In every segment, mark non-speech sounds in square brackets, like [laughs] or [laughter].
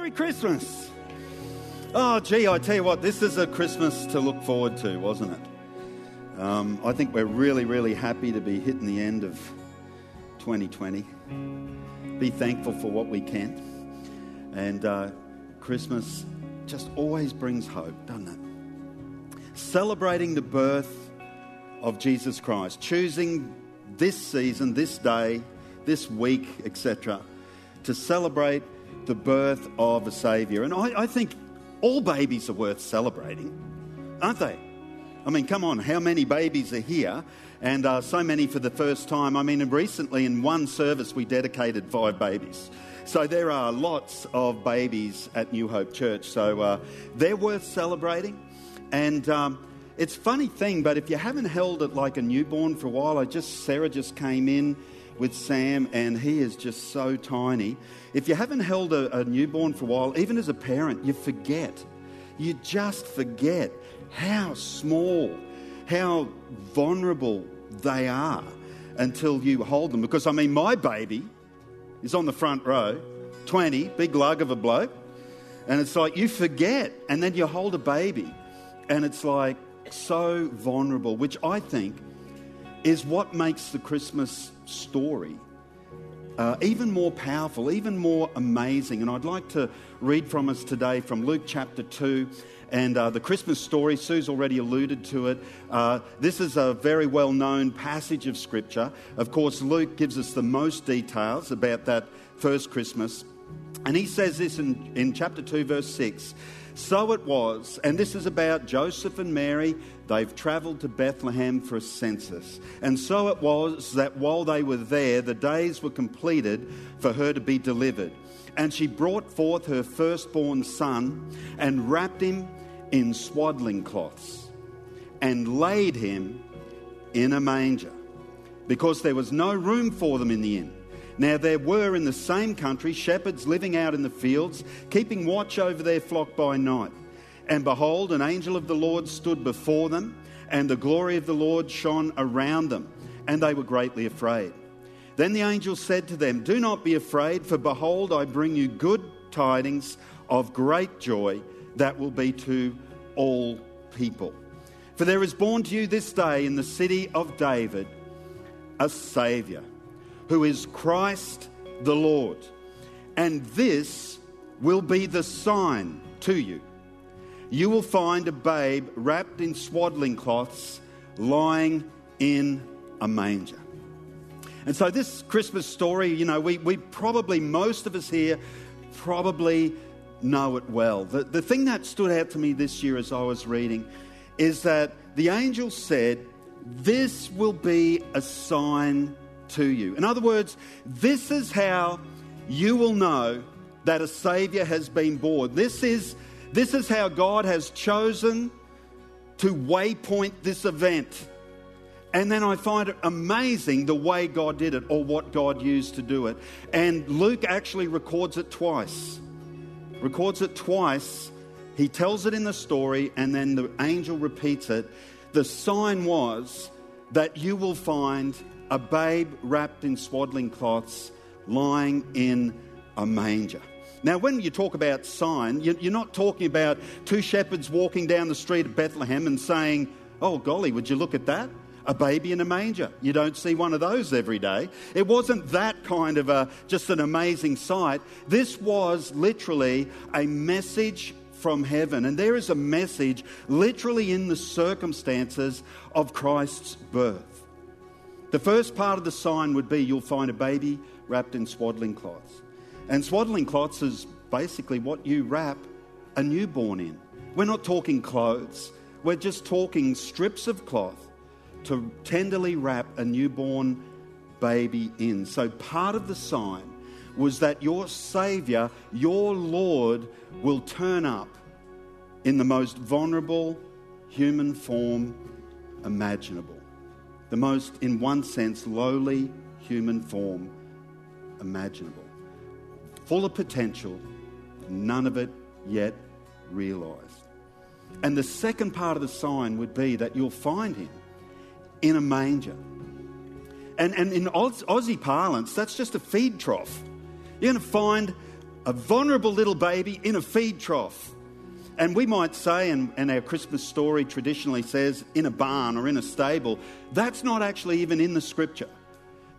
Merry Christmas! Oh, gee, I tell you what, this is a Christmas to look forward to, wasn't it? Um, I think we're really, really happy to be hitting the end of 2020. Be thankful for what we can. And uh, Christmas just always brings hope, doesn't it? Celebrating the birth of Jesus Christ, choosing this season, this day, this week, etc., to celebrate the birth of a Saviour. And I, I think all babies are worth celebrating, aren't they? I mean, come on, how many babies are here? And uh, so many for the first time. I mean, recently in one service, we dedicated five babies. So there are lots of babies at New Hope Church. So uh, they're worth celebrating. And um, it's funny thing, but if you haven't held it like a newborn for a while, I just Sarah just came in with Sam, and he is just so tiny. If you haven't held a, a newborn for a while, even as a parent, you forget. You just forget how small, how vulnerable they are until you hold them. Because, I mean, my baby is on the front row, 20, big lug of a bloke, and it's like you forget, and then you hold a baby, and it's like so vulnerable, which I think is what makes the Christmas story uh, even more powerful, even more amazing. And I'd like to read from us today from Luke chapter 2 and uh, the Christmas story. Sue's already alluded to it. Uh, this is a very well known passage of Scripture. Of course, Luke gives us the most details about that first Christmas. And he says this in, in chapter 2, verse 6. So it was, and this is about Joseph and Mary. They've travelled to Bethlehem for a census. And so it was that while they were there, the days were completed for her to be delivered. And she brought forth her firstborn son and wrapped him in swaddling cloths and laid him in a manger because there was no room for them in the inn. Now there were in the same country shepherds living out in the fields, keeping watch over their flock by night. And behold, an angel of the Lord stood before them, and the glory of the Lord shone around them, and they were greatly afraid. Then the angel said to them, Do not be afraid, for behold, I bring you good tidings of great joy that will be to all people. For there is born to you this day in the city of David a Saviour who is Christ the Lord. And this will be the sign to you. You will find a babe wrapped in swaddling cloths lying in a manger. And so, this Christmas story, you know, we, we probably, most of us here, probably know it well. The, the thing that stood out to me this year as I was reading is that the angel said, This will be a sign to you. In other words, this is how you will know that a Savior has been born. This is, this is how God has chosen to waypoint this event. And then I find it amazing the way God did it or what God used to do it. And Luke actually records it twice. Records it twice. He tells it in the story, and then the angel repeats it. The sign was that you will find a babe wrapped in swaddling cloths lying in a manger. Now, when you talk about sign, you're not talking about two shepherds walking down the street of Bethlehem and saying, Oh, golly, would you look at that? A baby in a manger. You don't see one of those every day. It wasn't that kind of a just an amazing sight. This was literally a message from heaven. And there is a message literally in the circumstances of Christ's birth. The first part of the sign would be you'll find a baby wrapped in swaddling cloths. And swaddling cloths is basically what you wrap a newborn in. We're not talking clothes, we're just talking strips of cloth to tenderly wrap a newborn baby in. So part of the sign was that your Savior, your Lord, will turn up in the most vulnerable human form imaginable the most, in one sense, lowly human form imaginable. Full of potential, none of it yet realized. And the second part of the sign would be that you'll find him in a manger. And, and in Aussie parlance, that's just a feed trough. You're going to find a a vulnerable little baby in a feed trough. And we might say, and, and, our Christmas story traditionally says, in a barn or in a stable, that's not actually even in the scripture.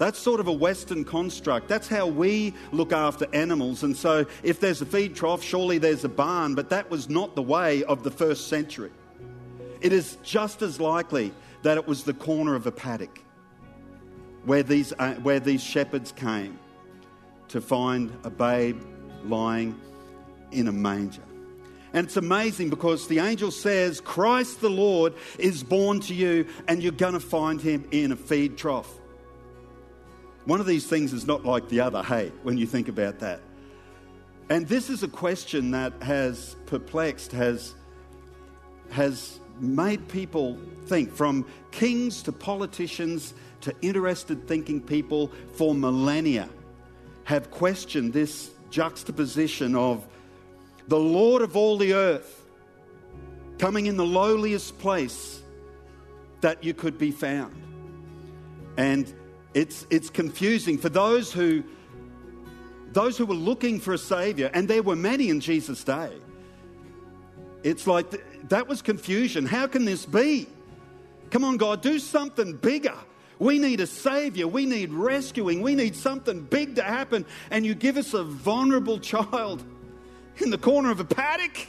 That's sort of a Western construct. That's how we look after animals. And so, if there's a feed trough, surely there's a barn, but that was not the way of the first century. It is just as likely that it was the corner of a paddock where these, uh, where these shepherds came to find a babe lying in a manger. And it's amazing because the angel says, Christ the Lord is born to you, and you're going to find him in a feed trough. One of these things is not like the other, hey, when you think about that. And this is a question that has perplexed, has, has made people think, from kings to politicians to interested thinking people for millennia, have questioned this juxtaposition of the Lord of all the earth coming in the lowliest place that you could be found. And it's, it's confusing for those who, those who were looking for a Savior, and there were many in Jesus' day. It's like th- that was confusion. How can this be? Come on, God, do something bigger. We need a Savior. We need rescuing. We need something big to happen. And you give us a vulnerable [laughs] child in the corner of a paddock?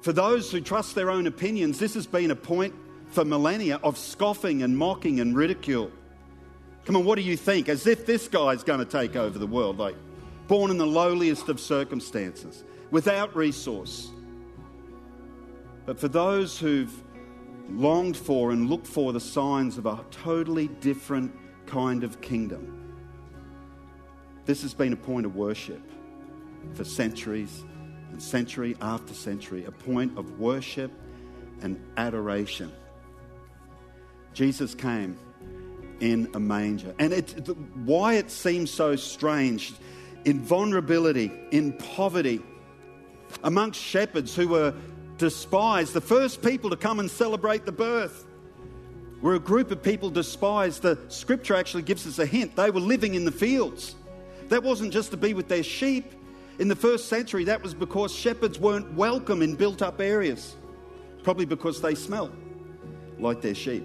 For those who trust their own opinions, this has been a point for millennia of scoffing and mocking and ridicule. Come on, what do you think? As if this guy's going to take over the world, like born in the lowliest of circumstances, without resource. But for those who've longed for and looked for the signs of a totally different kind of kingdom, this has been a point of worship for centuries and century after century, a point of worship and adoration. Jesus came in a manger. And it, why it seems so strange in vulnerability, in poverty, amongst shepherds who were despised, the first people to come and celebrate the birth were a group of people despised. The scripture actually gives us a hint. They were living in the fields. That wasn't just to be with their sheep. In the first century, that was because shepherds weren't welcome in built up areas, probably because they smelt like their sheep.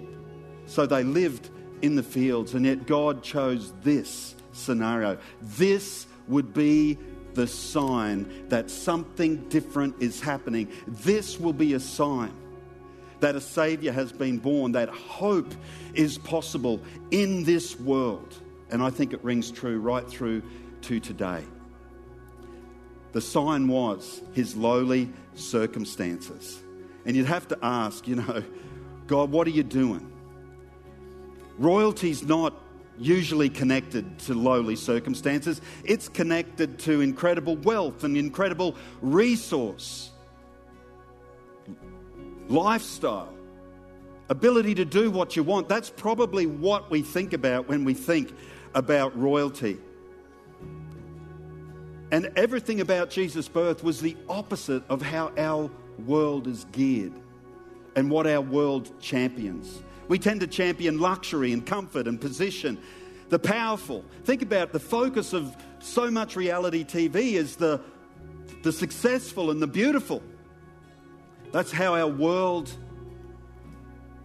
So they lived in the fields, and yet God chose this scenario. This would be the sign that something different is happening. This will be a sign that a Savior has been born, that hope is possible in this world. And I think it rings true right through to today. The sign was his lowly circumstances. And you'd have to ask, you know, God, what are you doing? Royalty's not usually connected to lowly circumstances, it's connected to incredible wealth and incredible resource, lifestyle, ability to do what you want. That's probably what we think about when we think about royalty. And everything about Jesus' birth was the opposite of how our world is geared and what our world champions. We tend to champion luxury and comfort and position, the powerful. Think about the focus of so much reality TV is the, the successful and the beautiful. That's how our world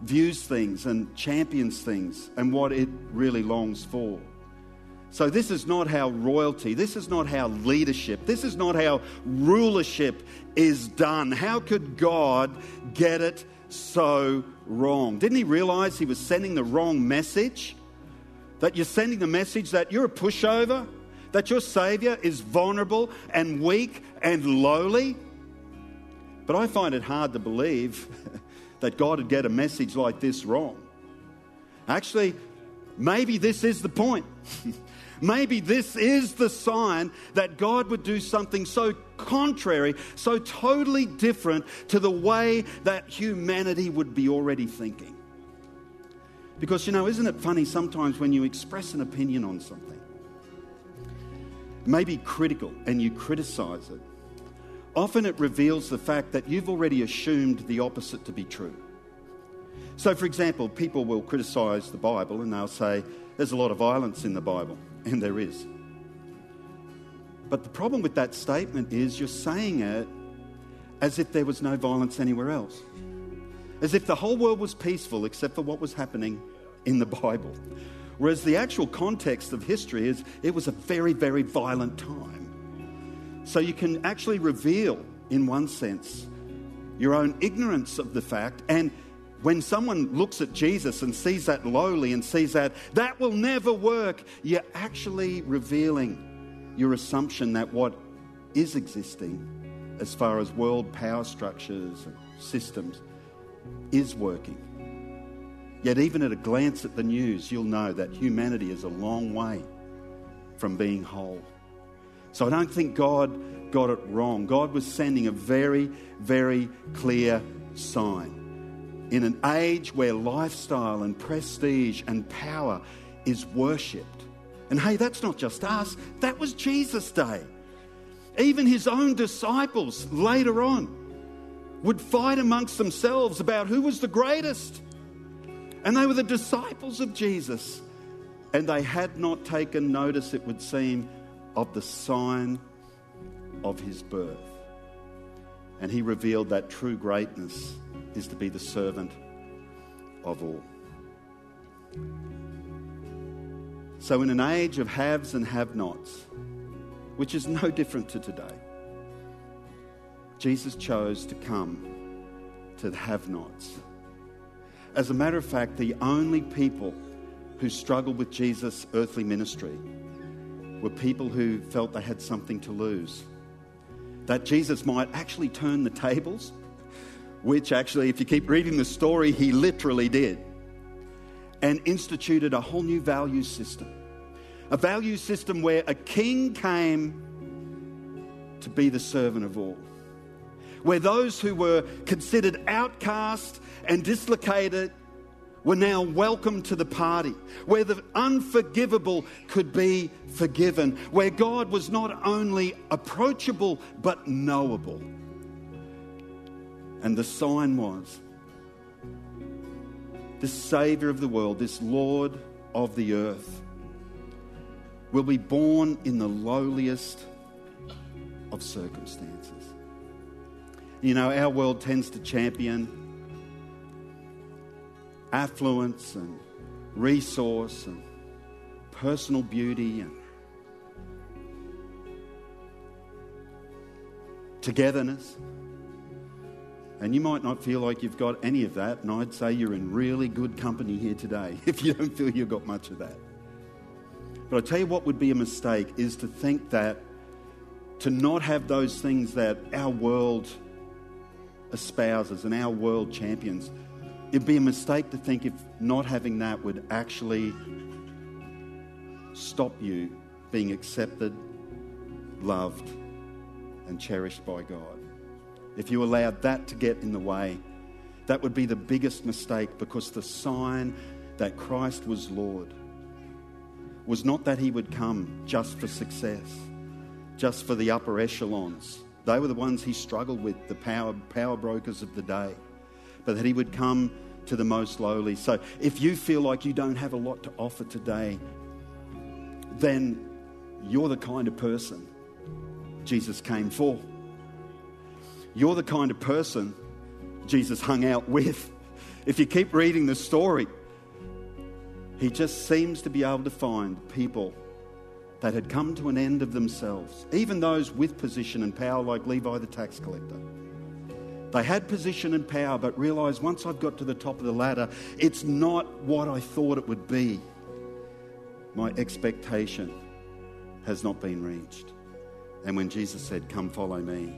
views things and champions things and what it really longs for. So, this is not how royalty, this is not how leadership, this is not how rulership is done. How could God get it so wrong. Didn't he realize he was sending the wrong message? That you're sending the message that you're a pushover, that your Savior is vulnerable and weak and lowly? But I find it hard to believe [laughs] that God would get a message like this wrong. Actually, maybe this is the point. [laughs] Maybe this is the sign that God would do something so contrary, so totally different to the way that humanity would be already thinking. Because, you know, isn't it funny sometimes when you express an opinion on something, maybe critical, and you criticize it, often it reveals the fact that you've already assumed the opposite to be true. So, for example, people will criticize the Bible and they'll say, there's a lot of violence in the Bible. [laughs] And there is. But the problem with that statement is you're saying it as if there was no violence anywhere else. As if the whole world was peaceful except for what was happening in the Bible. Whereas the actual context of history is it was a very, very violent time. So you can actually reveal, in one sense, your own ignorance of the fact. And when someone looks at Jesus and sees that lowly and sees that that will never work, you're actually revealing your assumption that what is existing as far as world power structures and systems is working. Yet, even at a glance at the news, you'll know that humanity is a long way from being whole. So, I don't think God got it wrong. God was sending a very, very clear sign. In an age where lifestyle and prestige and power is worshipped. And hey, that's not just us, that was Jesus' day. Even his own disciples later on would fight amongst themselves about who was the greatest. And they were the disciples of Jesus. And they had not taken notice, it would seem, of the sign of his birth. And he revealed that true greatness is to be the servant of all. So, in an age of haves and have nots, which is no different to today. Jesus chose to come to the have nots. As a matter of fact, the only people who struggled with Jesus' earthly ministry were people who felt they had something to lose. That Jesus might actually turn the tables, which actually, if you keep reading the story, he literally did, and instituted a whole new value system a value system where a king came to be the servant of all. Where those who were considered outcast and dislocated were now welcome to the party, where the unforgivable could be forgiven, where God was not only approachable but knowable. And the sign was this Savior of the world, this Lord of the earth will be born in the lowliest of circumstances. You know, our world tends to champion affluence and resource and personal beauty and togetherness. And you might not feel like you've got any of that, and I'd say you're in really good company here today [laughs] if you don't feel you've got much of that. But I tell you what would be a mistake is to think that to not have those things that our world espouses and our world champions, it'd be a mistake to think if not having that would actually stop you being accepted, loved, and cherished by God. If you allowed that to get in the way, that would be the biggest mistake because the sign that Christ was Lord was not that he would come just for success, just for the upper echelons. They were the ones he struggled with, the power, power brokers of the day. But that he would come to the most lowly. So if you feel like you don't have a lot to offer today, then you're the kind of person Jesus came for. You're the kind of person Jesus hung out with. If you keep reading the story, he just seems to be able to find people that had come to an end of themselves, even those with position and power, like Levi the tax collector. They had position and power, but realized once I've got to the top of the ladder, it's not what I thought it would be. My expectation has not been reached. And when Jesus said, Come follow me,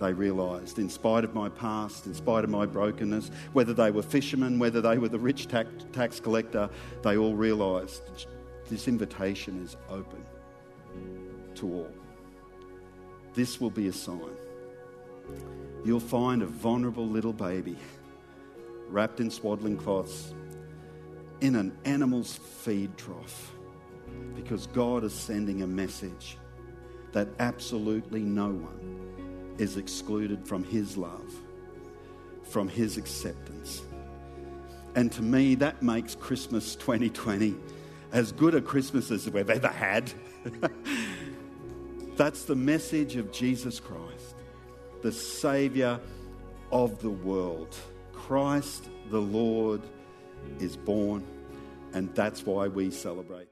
they realised, in spite of my past, in spite of my brokenness, whether they were fishermen, whether they were the rich tax, collector, they all realised this invitation is open to all. This will be a sign. You'll find a vulnerable little baby wrapped in swaddling cloths in an animal's feed trough because God is sending a message that absolutely no one is excluded from His love, from His acceptance. And to me, that makes Christmas 2020 as good a Christmas as we've ever had. [laughs] That's the message of Jesus Christ, the Savior of the world. Christ the Lord is born, and that's why we celebrate.